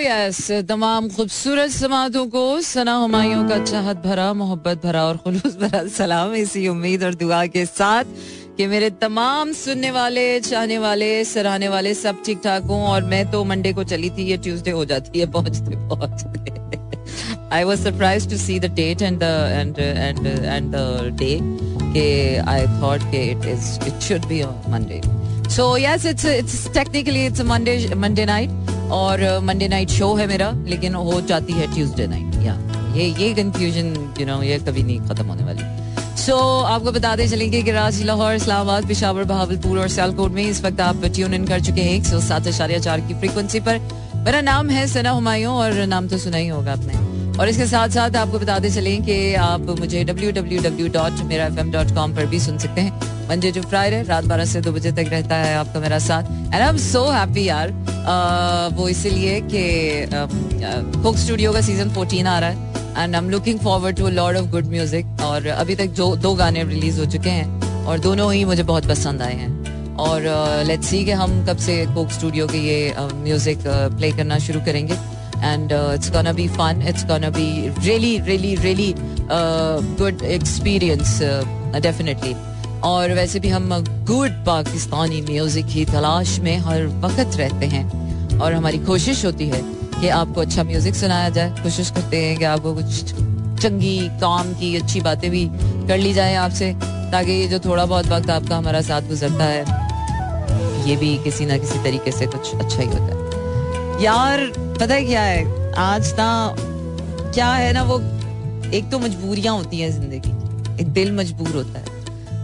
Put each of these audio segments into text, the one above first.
Yes तमाम खूबसूरत समातों को सना हमायों का चाहत भरा, मोहब्बत भरा और खुलूस भरा सलाम इसी उम्मीद और दुआ के साथ कि मेरे तमाम सुनने वाले, चाहने वाले, सराहने वाले सब ठीक ठाक हों और मैं तो मंडे को चली थी, ये ट्यूसडे हो जाती है, पहुँचते पहुँचते। I was surprise to see the date and and and and the day के आई थॉट के it is it should be Monday so yes it's it's technically it's Monday Monday night और Monday night show है मेरा लेकिन हो जाती है Tuesday night या ये ये कंफ्यूजन यू नो ये कभी नहीं खत्म होने वाली. सो so, आपको बताते चलेंगे कि रांची लाहौर इस्लामाबाद पिशावर बहावलपुर और सियालकोट में इस वक्त आप ट्यून इन कर चुके हैं एक सौ सात आशार्य चार की फ्रीक्वेंसी पर. मेरा नाम है सना हुमायूं और नाम तो सुना ही होगा आपने. और इसके साथ साथ आपको बताते चलें कि आप मुझे W W W dot Mera dot com पर भी सुन सकते हैं. मंडे टू फ्राइडे रात बारह से दो बजे तक रहता है आपका मेरा साथ. And I am so happy यार. वो इसीलिए कि कोक स्टूडियो का सीज़न फोर्टीन आ रहा है and I am looking forward to lord of good music और अभी तक जो दो गाने रिलीज़ हो चुके हैं और दोनों ही मुझे बहुत पसंद आए हैं और लेट्स सी कि हम कब से कोक स्टूडियो के ये म्यूज़िक प्ले करना शुरू करेंगे and it's be fun. It's gonna be really, रियली uh, good experience, uh, definitely. और वैसे भी हम गुड पाकिस्तानी म्यूज़िक की तलाश में हर वक्त रहते हैं। और हमारी कोशिश होती है कि आपको अच्छा म्यूज़िक सुनाया जाए। कोशिश करते हैं कि आपको कुछ चंगी, काम की, अच्छी बातें भी कर ली जाए आपसे, ताकि ये जो थोड़ा बहुत वक्त आपका हमारा साथ गुजरता है, ये भी किसी ना किसी तरीके से कुछ अच्छा ही होता है। यार, पता है क्या है? आज ना क्या है ना वो, एक तो मजबूरियाँ होती हैं ज़िंदगी एक दिल मजबूर होता है।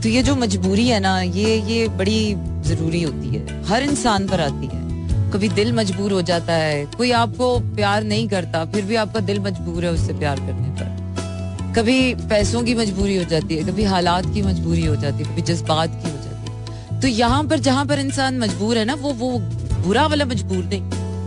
तो ये जो मजबूरी है ना, ये ये बड़ी ज़रूरी होती है। हर इंसान पर आती है। कभी दिल मजबूर हो जाता है, कोई आपको प्यार नहीं करता, फिर भी आपका दिल मजबूर है उससे प्यार करने पर। कभी पैसों की मजबूरी हो जाती है, कभी हालात की मजबूरी हो जाती है, कभी जज्बात की हो जाती है। तो यहाँ पर, जहाँ पर इंसान मजबूर है ना, वो वो बुरा वाला मजबूर नहीं।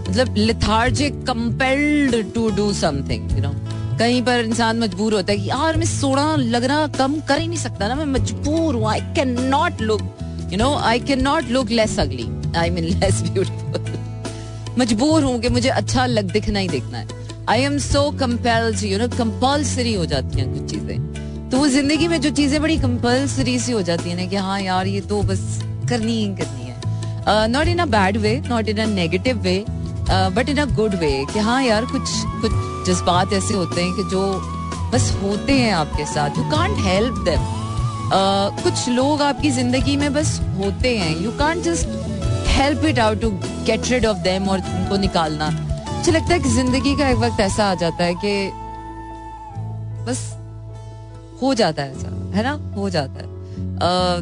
मतलब lethargic compelled to do something you know कहीं पर इंसान मजबूर होता है कि यार मैं सोना लगना कम कर ही नहीं सकता ना, मैं मजबूर हूँ I can not look you know I can not look less ugly I mean less beautiful मजबूर हूँ कि मुझे अच्छा लग, दिखना ही दिखना है। I am so compelled you know compulsory हो जाती हैं कुछ चीज़ें। तो वो ज़िंदगी में जो चीज़ें बड़ी कंपल्सरी सी हो जाती है ना कि हाँ यार, ये तो बस करनी ही करनी है। Not in a bad way not in a negative way but in a good way कि हाँ यार कुछ कुछ जज्बात ऐसे होते हैं कि जो बस होते हैं आपके साथ। यू कांट हेल्प देम कुछ लोग आपकी ज़िंदगी में बस होते हैं। You can't just help it out to get rid of them और उनको निकालना। मुझे लगता है कि ज़िंदगी का एक वक्त ऐसा आ जाता है कि बस हो जाता है ऐसा है ना? हो जाता है। uh,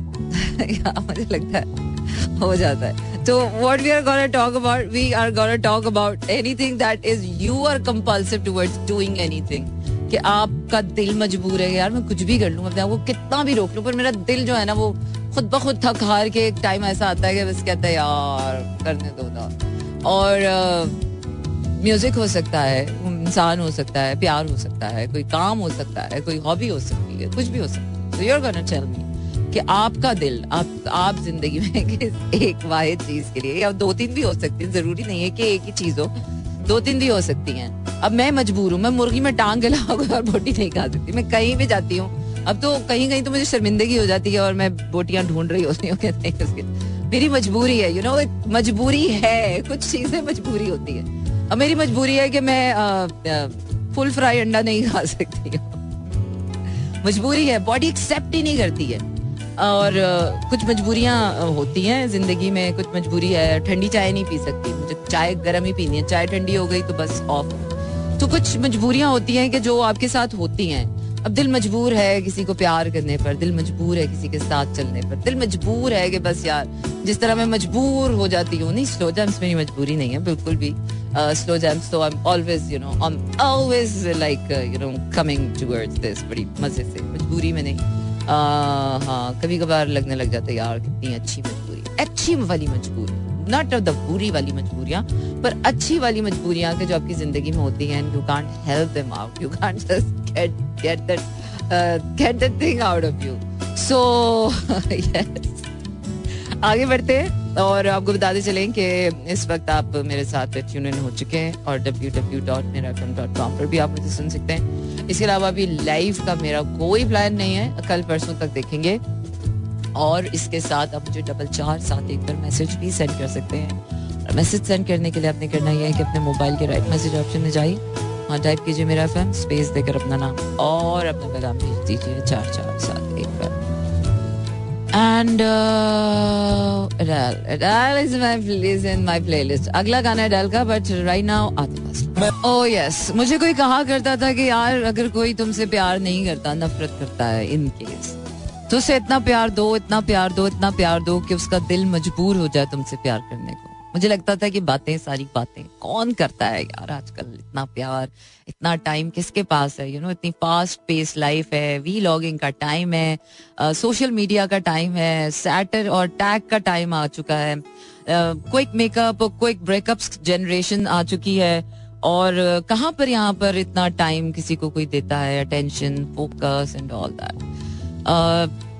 मुझे लगता है हो जाता है। So what we are gonna talk about, we are gonna talk about anything that is you are compulsive towards doing anything. कि आपका दिल मजबूर है यार मैं कुछ भी कर लूँ अपने आप को कितना भी रोक लूँ पर मेरा दिल जो है ना वो खुद ब खुद थक हार के एक टाइम ऐसा आता है कि बस कहता है यार करने दो ना। और म्यूज़िक uh, हो सकता है इंसान हो सकता है प्यार हो सकता है कोई काम हो सकता है कोई हॉबी हो सकती है कुछ भी हो सकता है। You are gonna tell me कि आपका दिल, आप आप ज़िंदगी में एक वाहिद चीज़ के लिए, या दो तीन भी हो सकती है, ज़रूरी नहीं है कि एक ही चीज़ हो, दो तीन भी हो सकती हैं। अब मैं मजबूर हूँ, मैं मुर्गी में टांग लाऊँगा और बोटी नहीं खा सकती, मैं कहीं भी जाती हूँ। अब तो कहीं कहीं तो मुझे शर्मिंदगी हो जाती है और मैं बोटियाँ ढूंढ रही होती हूँ नहीं उसके। मेरी मजबूरी है यू नो मजबूरी है, कुछ चीज़ें मजबूरी होती है। अब मेरी मजबूरी है कि मैं फुल फ्राई अंडा नहीं खा सकती मजबूरी है, बॉडी एक्सेप्ट ही नहीं करती है। और कुछ मजबूरियाँ होती हैं ज़िंदगी में, कुछ मजबूरी है। ठंडी चाय नहीं पी सकती। मुझे चाय गर्म ही पीनी है। चाय ठंडी हो गई तो बस ऑफ़ तो कुछ मजबूरियाँ होती हैं कि जो आपके साथ होती हैं। अब दिल मजबूर है किसी को प्यार करने पर, दिल मजबूर है किसी के साथ चलने पर। दिल मजबूर है कि बस यार, जिस तरह मैं मजबूर हो जाती हूँ। नहीं स्लो जैम्स मेरी मजबूरी नहीं है, बिल्कुल भी। स्लो जैम्स तो I always you know I am always like you know coming towards this बड़ी मज़े से। मजबूरी में नहीं। हाँ कभी कभार लगने लग जाता है, यार, कितनी अच्छी मजबूरी। अच्छी वाली मजबूरी नॉट द बुरी वाली मजबूरियाँ, पर अच्छी वाली मजबूरियाँ जो आपकी ज़िंदगी में होती हैं you can't help them out you can't just get get get thing out of you so आगे बढ़ते हैं, और आपको बताते चलें कि इस वक्त आप मेरे साथ ट्यून इन हो चुके हैं, और डब्ल्यू डब्ल्यू डॉट मेरा पर भी आप मुझे सुन सकते हैं। इसके अलावा अभी लाइव का मेरा कोई प्लान नहीं है। कल परसों तक देखेंगे। और इसके साथ आप मुझे डबल चार सात एक पर मैसेज भी सेंड कर सकते हैं। मैसेज सेंड करने के लिए आपने करना यह है कि अपने मोबाइल के राइट मैसेज ऑप्शन में जाइए। हाँ टाइप कीजिए मेरा एफएम स्पेस देकर अपना नाम और अपना पैगाम भेज दीजिए चार चार सात एक पर। एंड अगला गाना है डल का बट राइट नाउ आते ओ यस मुझे कोई कहा करता था कि यार, अगर कोई तुमसे प्यार नहीं करता, नफरत करता है इन केस तो उसे इतना प्यार दो, इतना प्यार दो, इतना प्यार दो, कि उसका दिल मजबूर हो जाए तुमसे प्यार करने को। मुझे लगता था कि बातें सारी बातें कौन करता है यार आजकल? इतना प्यार इतना टाइम किसके पास है? यू you नो know, इतनी फास्ट पेस लाइफ है वी लॉगिंग का टाइम है सोशल मीडिया का टाइम है सैटर और टैग का टाइम आ चुका है। Quick makeup quick breakups generation आ चुकी है। और कहाँ पर यहाँ पर इतना टाइम किसी को कोई देता है? Attention focus and all that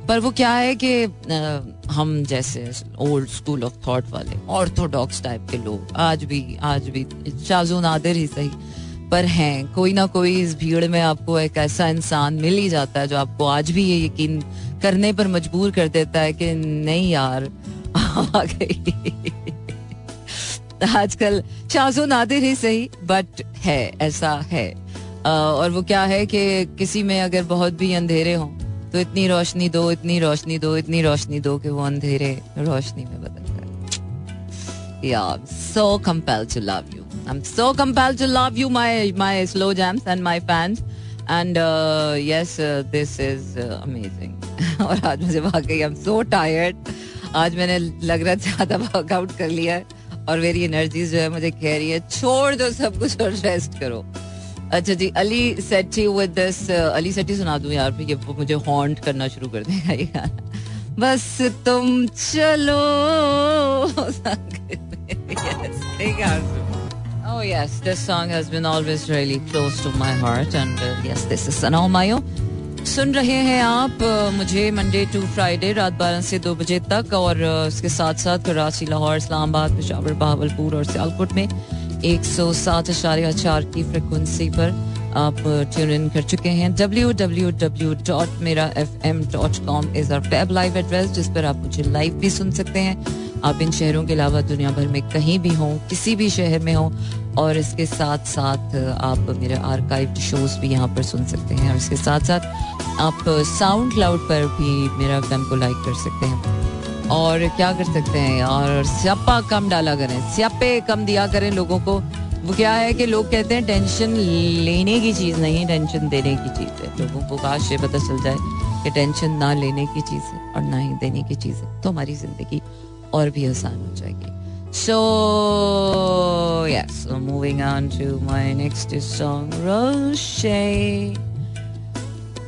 पर वो क्या है कि हम जैसे ओल्ड स्कूल ऑफ़ थॉट वाले ऑर्थोडॉक्स टाइप के लोग, आज भी आज भी शाजो नादिर ही सही, पर हैं, कोई ना कोई इस भीड़ में आपको एक ऐसा इंसान मिल ही जाता है जो आपको आज भी ये यकीन करने पर मजबूर कर देता है कि नहीं यार, आ गई। आजकल शाजो नादिर ही सही बट है, ऐसा है। और वो क्या है कि किसी में अगर बहुत भी अंधेरे हों तो इतनी रोशनी दो, इतनी रोशनी दो, इतनी रोशनी दो कि वो अंधेरे रोशनी में बदल गए। या so compel to love you I am so compel to love you my my slow jams and my fans and yes this is amazing और आज मुझे वाकई आई एम सो टायर्ड आज मैंने लग रहा ज़्यादा वर्कआउट कर लिया है और मेरी एनर्जीज जो है मुझे कह रही है, छोड़ दो सब कुछ और रेस्ट करो। अच्छा जी अली सेठी विद दिस अली सेठी सुना दूँ यार ये मुझे हॉन्ट करना शुरू कर देगा ये बस तुम चलो। Oh yes, this song has been always really close to my heart and uh, yes, this is Sana Mayo. सुन रहे हैं आप मुझे मंडे टू फ्राइडे रात बारह से दो बजे तक और उसके साथ साथ कराची लाहौर इस्लामाबाद पेशावर बहावलपुर और सियालकोट में। एक सौ सात अशारिया चार की फ्रिक्वेंसी पर आप ट्यून इन कर चुके हैं। डब्ल्यू डब्ल्यू डब्ल्यू डॉट मेरा F M dot com is our web live address जिस पर आप मुझे लाइव भी सुन सकते हैं। आप इन शहरों के अलावा दुनिया भर में कहीं भी हों, किसी भी शहर में हों, और इसके साथ साथ आप मेरे आर्काइव शोज़ भी यहाँ पर सुन सकते हैं। और इसके साथ साथ आप साउंड क्लाउड पर भी मेरा एफ़ को लाइक कर सकते हैं। और क्या कर सकते हैं और स्यापा कम डाला करें। स्यापे कम दिया करें लोगों को। वो क्या है कि लोग कहते हैं टेंशन लेने की चीज़ नहीं टेंशन देने की चीज़ है। लोगों को काश ये पता चल जाए कि टेंशन ना लेने की चीज़ है और ना ही देने की चीज़ है तो हमारी ज़िंदगी और भी आसान हो जाएगी। So yes moving on to my next song रोशे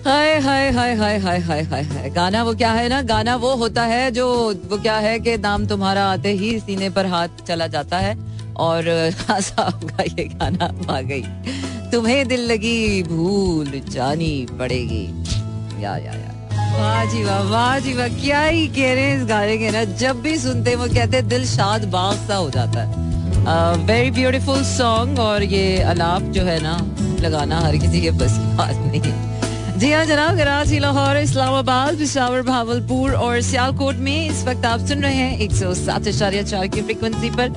हाय हाय हाय हाय हाय हाय हाय हाय। गाना वो क्या है ना? गाना वो होता है जो, वो क्या है कि नाम तुम्हारा आते ही सीने पर हाथ चला जाता है और का ये गाना आ गई तुम्हें दिल लगी भूल जानी पड़ेगी। या या या। वाह जी वाह वाह जी वाह, क्या ही कह रहे हैं इस गाने के ना। जब भी सुनते वो कहते हैं, दिल शाद बाग सा हो जाता है। वेरी ब्यूटीफुल सॉन्ग और ये अलाप जो है ना, लगाना हर किसी के बस की बात नहीं। है जी हाँ जनाब, कराची, लाहौर, इस्लामाबाद, पिशावर भावलपुर और सियालकोट में इस वक्त आप सुन रहे हैं एक सौ सात इशारिया चार की फ्रिक्वेंसी पर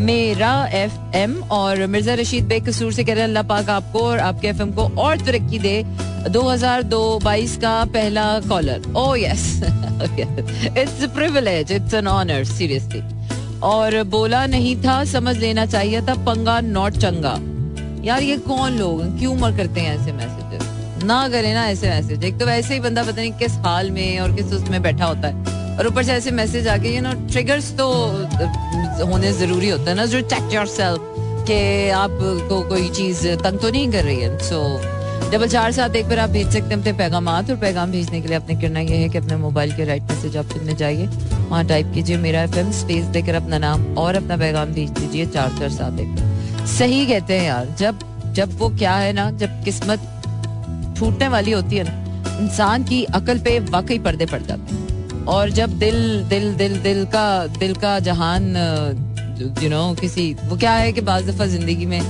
मेरा एफ़ एम और मिर्ज़ा रशीद बेकसूर से कह रहे हैं, अल्लाह पाक आपको और आपके एफ़ एम को और तरक्की दे। 2002-22 का पहला caller oh yes it's privilege it's an honour seriously और बोला नहीं था, समझ लेना चाहिए था, पंगा नॉट चंगा। यार, ये कौन लोग क्यों मर करते हैं ऐसे मैसेजेस ना करे ना ऐसे मैसेज। एक तो वैसे ही बंदा पता नहीं किस हाल में और किस उसमें बैठा होता है। और ऊपर से ऐसे मैसेज आके यू नो ट्रिगर्स तो होने ज़रूरी होता है ना, जो चेक योर सेल्फ के आपको कोई चीज़ तंग तो नहीं कर रही है। सो डबल चार सात एक बार आप भेज सकते हैं अपने पैगाम और पैगाम भेजने के लिए आपने करना यह है कि अपने मोबाइल के राइट मैसेज ऑप्शन में जाइए। वहाँ टाइप कीजिए मेरा एफ़ स्पेस देकर अपना नाम और अपना पैगाम भेज दीजिए चार चार सात एक। सही कहते हैं यार, जब जब वो क्या है ना, जब किस्मत छूटने वाली होती है ना, इंसान की अकल पे वाकई पर्दे पड़ जाते हैं। और जब दिल दिल दिल दिल का दिल का जहान यू नो किसी, वो क्या है कि बाज दफ़ा ज़िंदगी में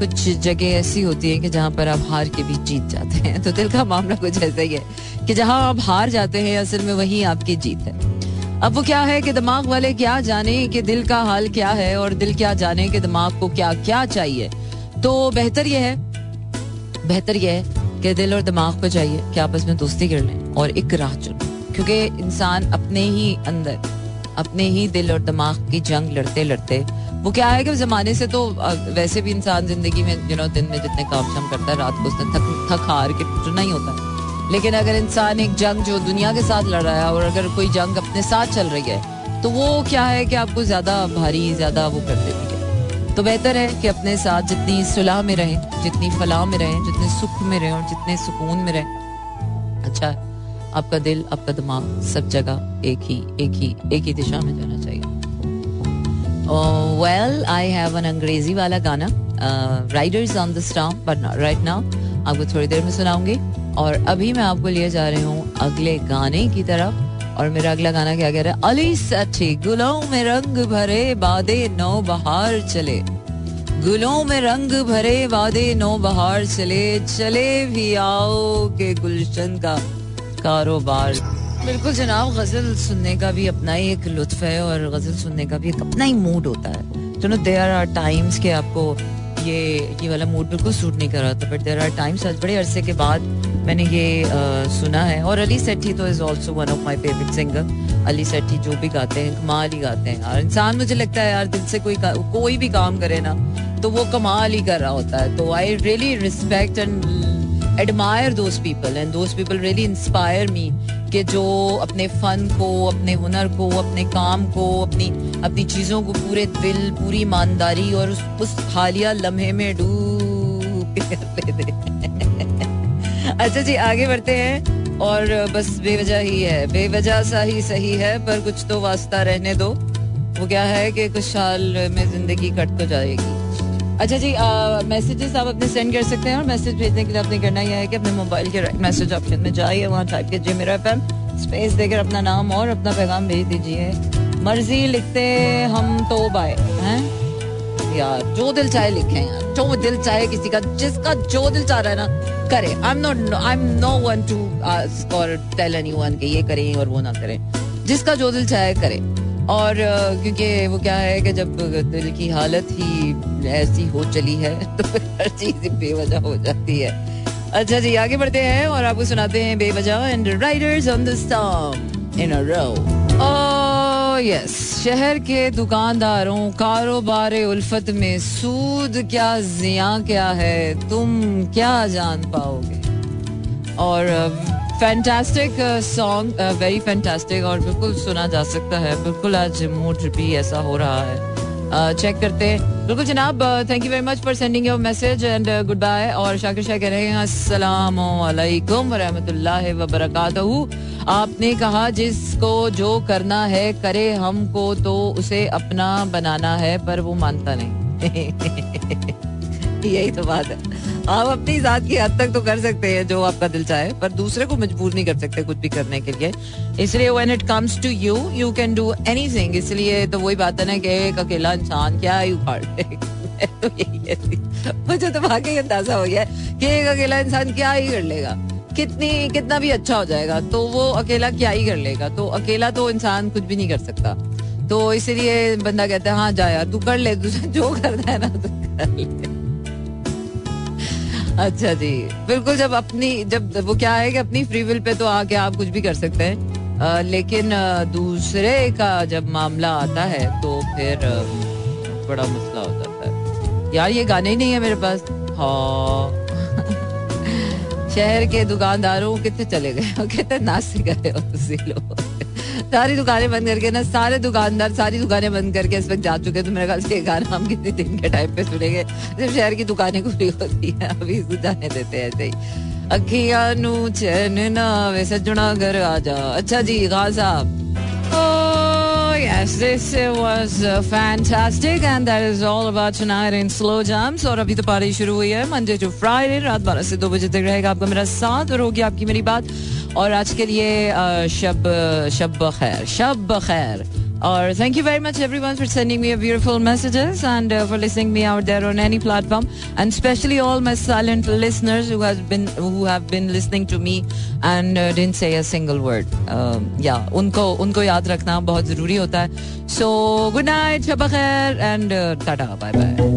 कुछ जगह ऐसी होती है कि जहाँ पर आप हार के भी जीत जाते हैं। तो दिल का मामला कुछ ऐसा ही है कि जहाँ आप हार जाते हैं, असल में वही आपकी जीत है। अब वो क्या है कि दिमाग वाले क्या जाने कि दिल का हाल क्या है और दिल क्या जाने कि दिमाग को क्या क्या चाहिए। तो बेहतर यह है, बेहतर यह है कि दिल और दिमाग को चाहिए कि आपस में दोस्ती कर लें और एक राह चुनें। क्योंकि इंसान अपने ही अंदर, अपने ही दिल और दिमाग की जंग लड़ते लड़ते, वो क्या है कि जमाने से तो वैसे भी इंसान ज़िंदगी में यू नो दिन में जितने काम शाम करता है, रात को उसने थक थक हार के चुना ही होता। है लेकिन अगर इंसान एक जंग जो दुनिया के साथ लड़ रहा है और अगर कोई जंग अपने साथ चल रही है तो वो क्या है कि आपको ज़्यादा भारी, ज़्यादा वो कर देती तो बेहतर है कि अपने साथ जितनी सुलह में रहें, जितनी फलाह में रहें, जितने सुख में रहें और जितने सुकून में रहें। अच्छा आपका दिल, आपका दिमाग, सब जगह एक ही एक ही एक ही दिशा में जाना चाहिए। वेल आई हैव एन अंग्रेज़ी वाला गाना riders on the storm but right now आपको थोड़ी देर में सुनाऊँगी। और अभी मैं आपको लिए जा रही हूँ अगले गाने की तरफ़। और मेरा अगला गाना क्या कह रहा है? अली सच्ची गुलों में रंग भरे बादे नौ बहार चले। गुलों में रंग भरे वादे नौ बहार चले। चले भी आओ के गुलशन का कारोबार। बिल्कुल जनाब, गज़ल सुनने का भी अपना ही एक लुत्फ है और गज़ल सुनने का भी एक अपना ही मूड होता है। तो नो देर आर टाइम्स के आपको ये ये वाला मूड बिल्कुल सूट नहीं कर रहा था बट देर आर टाइम्स आज बड़े अरसे के बाद मैंने ये आ, सुना है। और अली सेठी तो is also one of my favourite singer Ali Sethi जो भी गाते हैं कमाल ही गाते हैं यार। इंसान मुझे लगता है यार दिल से कोई कोई भी काम करे ना तो वो कमाल ही कर रहा होता है। तो I really respect and admire those people and those people really inspire me कि जो अपने फन को अपने हुनर को अपने काम को अपनी अपनी चीज़ों को पूरे दिल पूरी ईमानदारी और उस, उस हालिया लम्हे में दे अच्छा जी, आगे बढ़ते हैं और बस बेवजह ही है। बेवजह सा ही सही है, पर कुछ तो वास्ता रहने दो। वो क्या है कि कुछ साल में ज़िंदगी कट तो जाएगी। अच्छा जी मैसेजेस आप अपने सेंड कर सकते हैं और मैसेज भेजने के लिए आपने करना यह है कि अपने मोबाइल के राइट मैसेज ऑप्शन में जाइए, वहाँ टाइप कीजिए मेरा एफएम स्पेस देकर अपना नाम और अपना पैगाम भेज दीजिए। मर्ज़ी लिखते हम तो बाय, हैं? यार, जो दिल चाहे लिखे यार। जो दिल चाहे किसी का, जिसका जो दिल चाह रहा है ना, करे। I am not I am no one to और टेल एनीवन कि ये करें और वो ना करें। जिसका जो दिल चाहे करे। और क्योंकि वो क्या है कि जब दिल की हालत ही ऐसी हो चली है तो हर चीज़ बेवजह हो जाती है। अच्छा जी, आगे बढ़ते हैं और आपको सुनाते हैं बेवजह and riders on the storm in a row yes शहर के दुकानदारों, कारोबार उल्फत में सूद क्या जिया क्या है, तुम क्या जान पाओगे? और फैंटास्टिक सॉन्ग वेरी फैंटास्टिक और बिल्कुल सुना जा सकता है। बिल्कुल आज मूड भी ऐसा हो रहा है। चेक uh, करते बिल्कुल जनाब thank you very much for sending your message and good bye और शाकिर शाह कह रहे हैं अस्सलाम वालेकुम रहमतुल्लाह व बरकातहू आपने कहा जिसको जो करना है करे हमको तो उसे अपना बनाना है पर वो मानता नहीं। यही तो बात है। आप अपनी जात की हद तक तो कर सकते हैं, जो आपका दिल चाहे, पर दूसरे को मजबूर नहीं कर सकते कुछ भी करने के लिए। इसलिए when it comes to you you can do anything इसलिए तो वही बात है ना कि एक अकेला इंसान क्या ही उखाड़। तो मुझे तो वाकई अंदाज़ा हो गया कि एक अकेला इंसान क्या ही कर लेगा। कितनी, कितना भी अच्छा हो जाएगा तो वो अकेला क्या ही कर लेगा। तो अकेला तो इंसान कुछ भी नहीं कर सकता। तो इसीलिए बंदा कहता है हाँ जा यार, तू कर ले, तू जो करना है ना, तू कर ले। अच्छा जी। बिल्कुल, जब अपनी, जब वो क्या है कि अपनी फ्री विल पे तो आके आप कुछ भी कर सकते हैं। लेकिन दूसरे का जब मामला आता है तो फिर बड़ा मसला हो जाता है। यार, ये गाने ही नहीं है मेरे पास। हाँ। शहर के दुकानदारों, कितने चले गए कितने नाच गए हो सारी दुकानें बंद करके ना, सारे दुकानदार सारी दुकानें बंद करके इस वक्त जा चुके तो मेरे ख्याल से गाना हम कितने दिन के टाइम पे सुनेंगे। जब शहर की दुकानें खुली होती है, अभी जाने देते हैं ऐसे ही। अखिया नू चैन ना वे सजना घर आ जा। अच्छा जी खान साहब yes, this was uh, fantastic and that is all about tonight in slow jams. और अभी तो पार्टी शुरू हुई है मंडे टू फ्राइडे रात बारह से दो बजे तक रहेगा आपका मेरा साथ। और होगी आपकी मेरी बात। और आज के लिए uh, शब शब खैर शब खैर। Or thank you very much everyone for sending me a beautiful messages and uh, for listening me out there on any platform and especially all my silent listeners who has been who have been listening to me and uh, didn't say a single word. Um, yeah, उनको उनको याद रखना बहुत जरूरी होता है. So good night, Shab and uh, tata, bye bye.